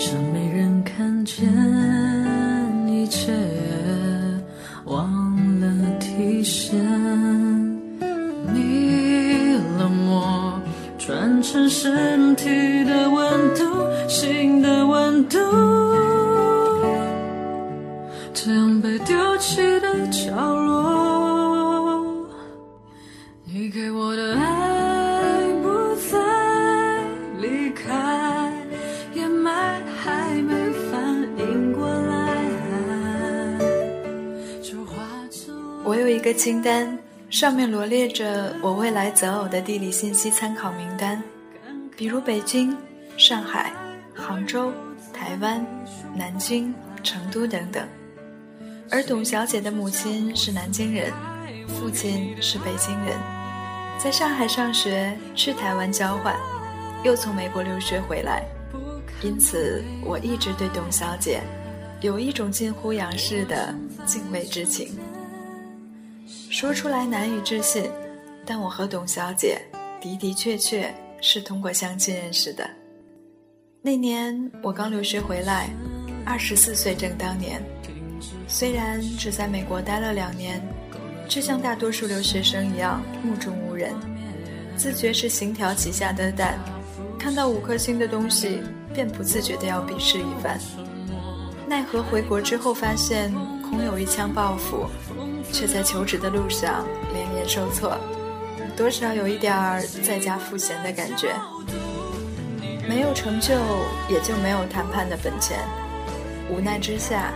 像没我有一个清单，上面罗列着我未来择偶的地理信息参考名单，比如北京、上海、杭州、台湾、南京、成都等等。而董小姐的母亲是南京人，父亲是北京人，在上海上学，去台湾交换，又从美国留学回来，因此我一直对董小姐有一种近乎仰视的敬畏之情。说出来难以置信，但我和董小姐的的确确是通过相亲认识的。那年我刚留学回来，二十四岁正当年。虽然只在美国待了两年，却像大多数留学生一样目中无人，自觉是行条旗下的蛋，看到五颗星的东西便不自觉地要鄙视一番。奈何回国之后发现拥有一腔抱负，却在求职的路上连连受挫，多少有一点儿在家赋闲的感觉。没有成就，也就没有谈判的本钱。无奈之下。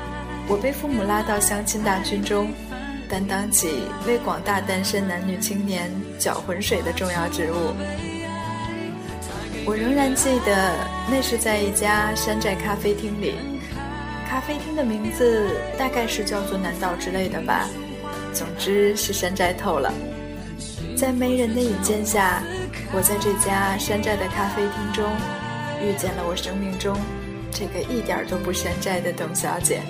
我被父母拉到相亲大军中，担当起为广大单身男女青年搅浑水的重要职务。我仍然记得，那是在一家山寨咖啡厅里，咖啡厅的名字大概是叫做南岛之类的吧。总之是山寨透了。在媒人的引荐下，我在这家山寨的咖啡厅中，遇见了我生命中这个一点都不山寨的董小姐。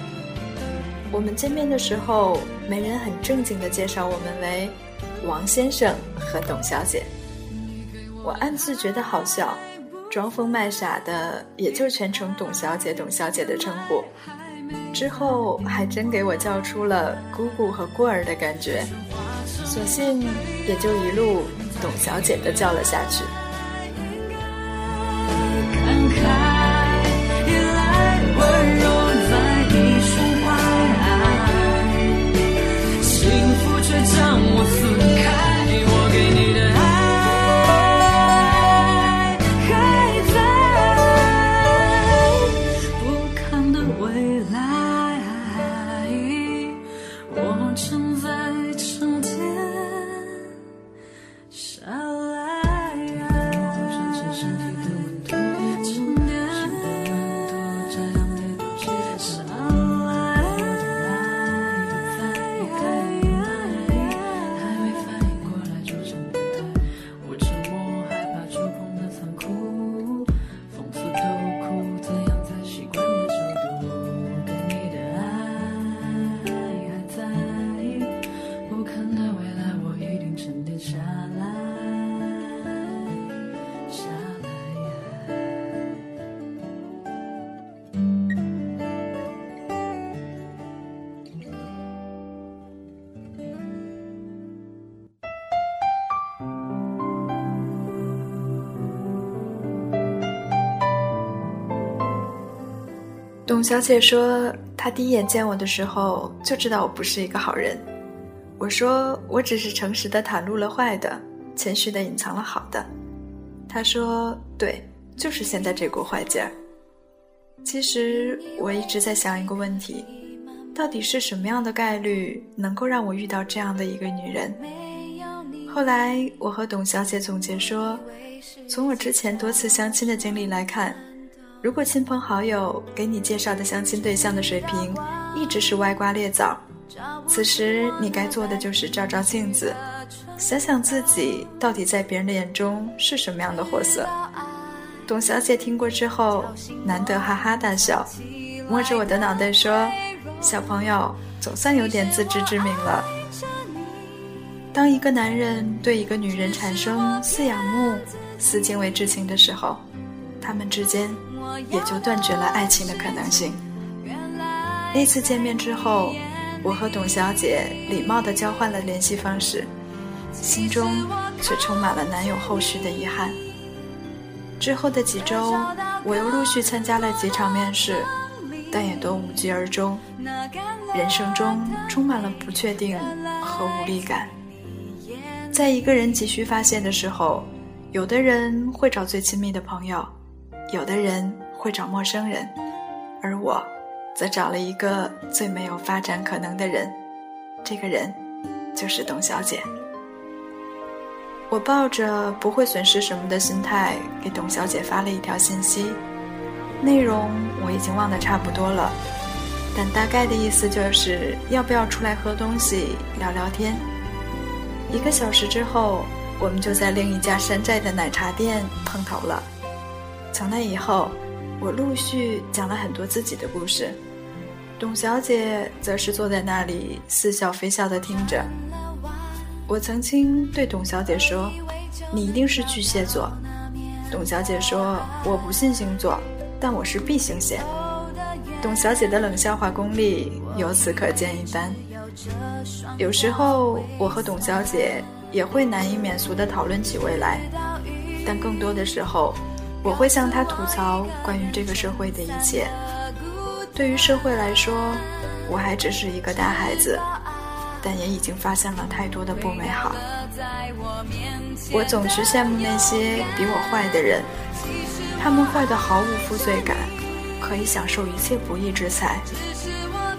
我们见面的时候，媒人很正经地介绍我们为王先生和董小姐。我暗自觉得好笑，装疯卖傻的，也就全程董小姐、董小姐的称呼。之后还真给我叫出了姑姑和过儿的感觉，索性也就一路董小姐的叫了下去。董小姐说，她第一眼见我的时候就知道我不是一个好人。我说，我只是诚实的袒露了坏的，谦虚的隐藏了好的。她说，对，就是现在这股坏劲儿。其实我一直在想一个问题，到底是什么样的概率能够让我遇到这样的一个女人？后来我和董小姐总结说，从我之前多次相亲的经历来看。如果亲朋好友给你介绍的相亲对象的水平一直是歪瓜裂枣，此时你该做的就是照照镜子，想想自己到底在别人的眼中是什么样的货色。董小姐听过之后，难得哈哈大笑，摸着我的脑袋说：“小朋友，总算有点自知之明了。”当一个男人对一个女人产生似仰慕、似敬畏之情的时候，他们之间也就断绝了爱情的可能性。那次见面之后，我和董小姐礼貌地交换了联系方式，心中却充满了难有后续的遗憾。之后的几周，我又陆续参加了几场面试，但也都无疾而终。人生中充满了不确定和无力感。在一个人急需发泄的时候，有的人会找最亲密的朋友，有的人会找陌生人，而我，则找了一个最没有发展可能的人。这个人，就是董小姐。我抱着不会损失什么的心态给董小姐发了一条信息，内容我已经忘得差不多了，但大概的意思就是要不要出来喝东西聊聊天。一个小时之后，我们就在另一家山寨的奶茶店碰头了。从那以后，我陆续讲了很多自己的故事，董小姐则是坐在那里似笑非笑地听着。我曾经对董小姐说：“你一定是巨蟹座。”董小姐说：“我不信星座，但我是 B 型血。”董小姐的冷笑话功力由此可见一斑。有时候，我和董小姐也会难以免俗地讨论起未来，但更多的时候，我会向他吐槽关于这个社会的一切。对于社会来说，我还只是一个大孩子，但也已经发现了太多的不美好。我总是羡慕那些比我坏的人，他们坏的毫无负罪感，可以享受一切不义之财。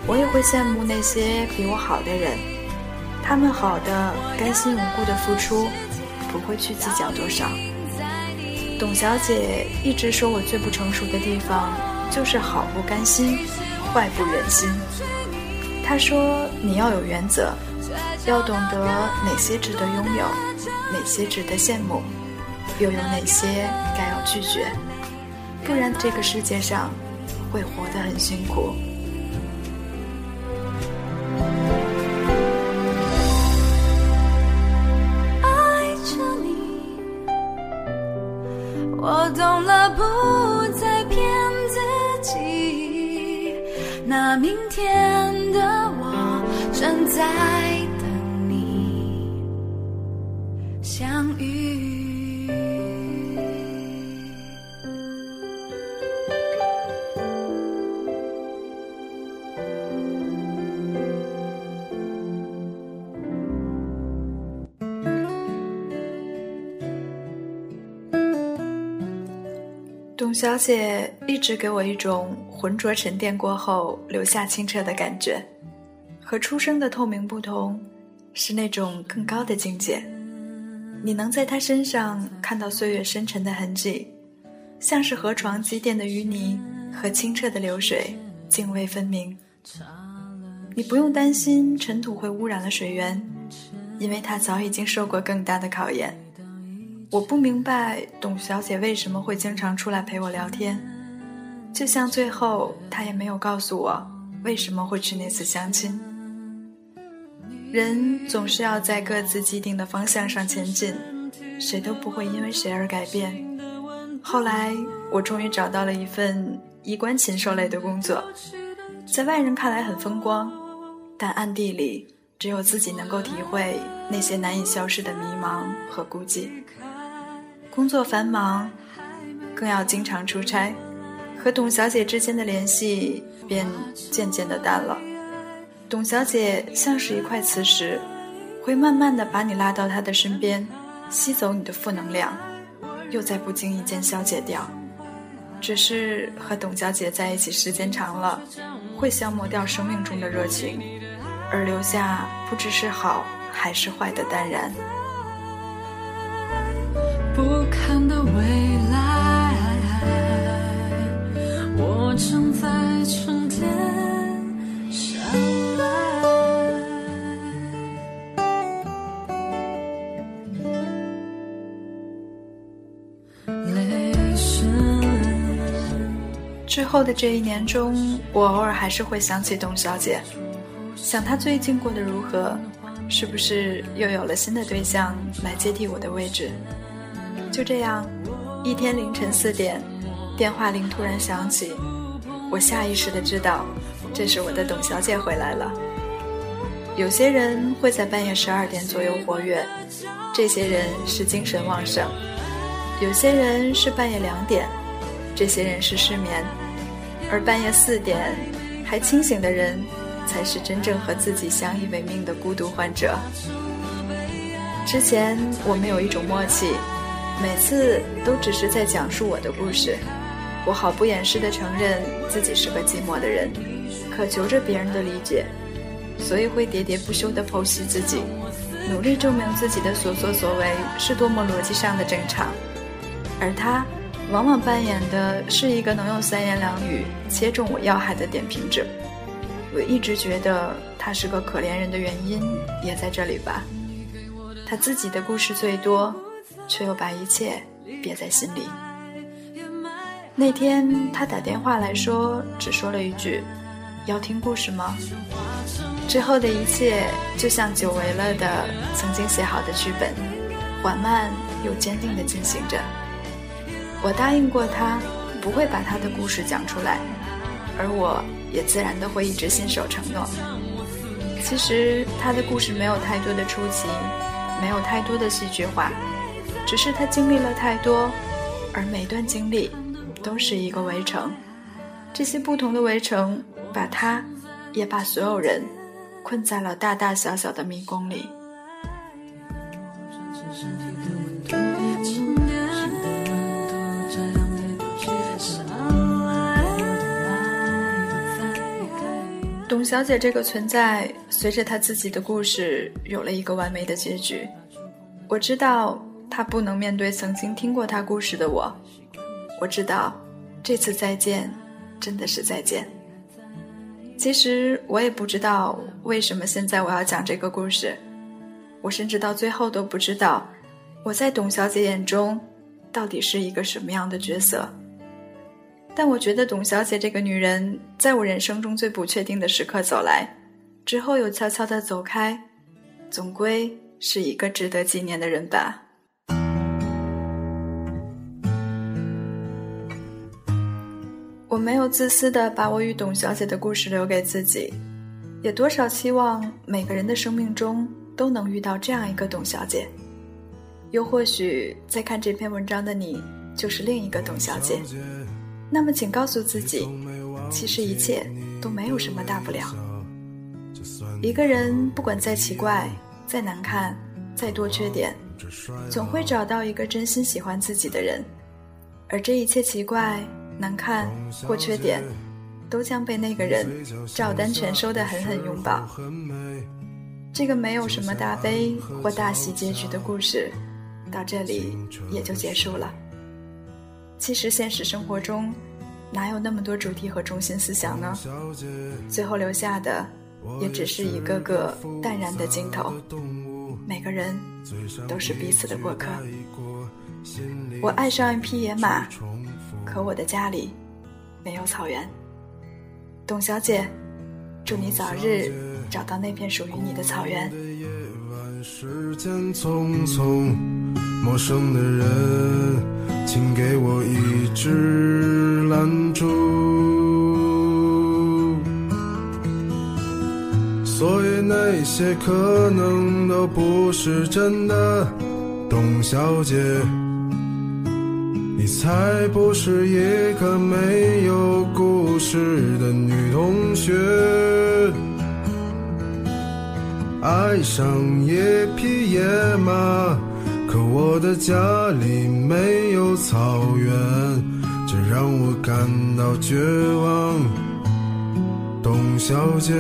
我也会羡慕那些比我好的人，他们好的甘心无辜的付出，不会去计较多少。董小姐一直说我最不成熟的地方就是好不甘心，坏不忍心。她说你要有原则，要懂得哪些值得拥有，哪些值得羡慕，又有哪些该要拒绝，不然这个世界上会活得很辛苦。我懂了，不再骗自己。那明天的我正在董小姐一直给我一种浑浊沉淀过后留下清澈的感觉，和初生的透明不同，是那种更高的境界。你能在她身上看到岁月深沉的痕迹，像是河床积淀的淤泥和清澈的流水泾渭分明。你不用担心尘土会污染了水源，因为它早已经受过更大的考验。我不明白董小姐为什么会经常出来陪我聊天，就像最后她也没有告诉我为什么会去那次相亲。人总是要在各自既定的方向上前进，谁都不会因为谁而改变。后来我终于找到了一份衣冠禽兽类的工作，在外人看来很风光，但暗地里只有自己能够体会那些难以消失的迷茫和孤寂。工作繁忙，更要经常出差，和董小姐之间的联系便渐渐的淡了。董小姐像是一块磁石，会慢慢的把你拉到她的身边，吸走你的负能量，又在不经意间消解掉。只是和董小姐在一起时间长了，会消磨掉生命中的热情，而留下不知是好还是坏的淡然。正在沉淀下来。之后的这一年中，我偶尔还是会想起董小姐，想她最近过得如何，是不是又有了新的对象来接替我的位置？就这样，一天凌晨四点，电话铃突然响起，我下意识的知道，这是我的董小姐回来了。有些人会在半夜十二点左右活跃，这些人是精神旺盛；有些人是半夜两点，这些人是失眠。而半夜四点还清醒的人，才是真正和自己相依为命的孤独患者。之前我们有一种默契，每次都只是在讲述我的故事。我毫不掩饰地承认自己是个寂寞的人，渴求着别人的理解，所以会喋喋不休地剖析自己，努力证明自己的所作所为是多么逻辑上的正常。而他。往往扮演的是一个能用三言两语切中我要害的点评者。我一直觉得他是个可怜人的原因也在这里吧。他自己的故事最多，却又把一切憋在心里。那天他打电话来说，只说了一句：“要听故事吗？”之后的一切就像久违了的曾经写好的剧本，缓慢又坚定地进行着。我答应过他，不会把他的故事讲出来，而我也自然的会一直信守承诺。其实他的故事没有太多的出奇，没有太多的戏剧化，只是他经历了太多，而每段经历都是一个围城。这些不同的围城，把他，也把所有人，困在了大大小小的迷宫里。董小姐这个存在，随着她自己的故事有了一个完美的结局。我知道她不能面对曾经听过她故事的我。我知道，这次再见，真的是再见。其实我也不知道为什么现在我要讲这个故事，我甚至到最后都不知道，我在董小姐眼中，到底是一个什么样的角色。但我觉得董小姐这个女人，在我人生中最不确定的时刻走来，之后又悄悄的走开，总归是一个值得纪念的人吧。我没有自私的把我与董小姐的故事留给自己，也多少期望每个人的生命中都能遇到这样一个董小姐，又或许在看这篇文章的你，就是另一个董小姐。那么，请告诉自己，其实一切都没有什么大不了。一个人不管再奇怪、再难看、再多缺点，总会找到一个真心喜欢自己的人，而这一切奇怪、难看或缺点，都将被那个人照单全收的狠狠拥抱。这个没有什么大悲或大喜结局的故事，到这里也就结束了。其实现实生活中，哪有那么多主题和中心思想呢？最后留下的，也只是一个个淡然的镜头。每个人都是彼此的过客。我爱上一匹野马，可我的家里没有草原。董小姐，祝你早日找到那片属于你的草原。陌生的人。请给我一支蜡烛。所以那些可能都不是真的，董小姐，你才不是一个没有故事的女同学。爱上一匹野马。可我的家里没有草原，这让我感到绝望，董小姐。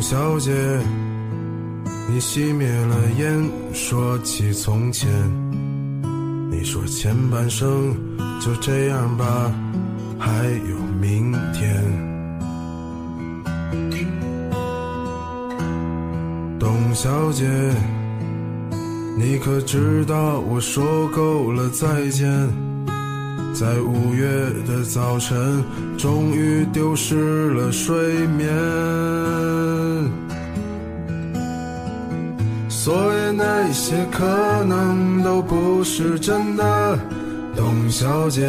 董小姐，你熄灭了烟，说起从前。你说前半生就这样吧，还有明天。董小姐，你可知道我说够了再见？在五月的早晨，终于丢失了睡眠。所以那些可能都不是真的，董小姐，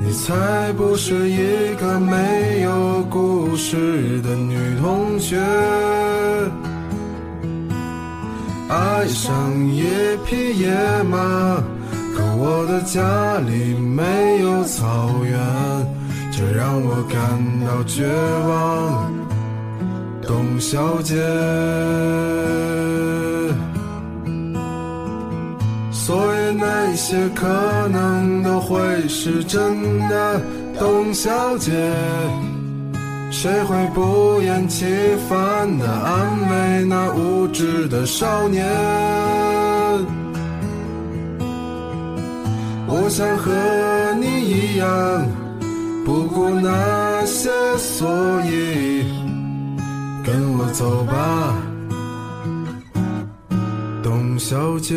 你才不是一个没有故事的女同学。爱上一匹野马，我的家里没有草原，这让我感到绝望。董小姐，所以那些可能都会是真的。董小姐，谁会不厌其烦地安慰那无知的少年？我想和你一样，不顾那些所以。跟我走吧，董小姐，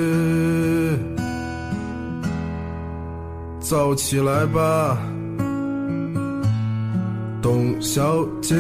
早起来吧，董小姐。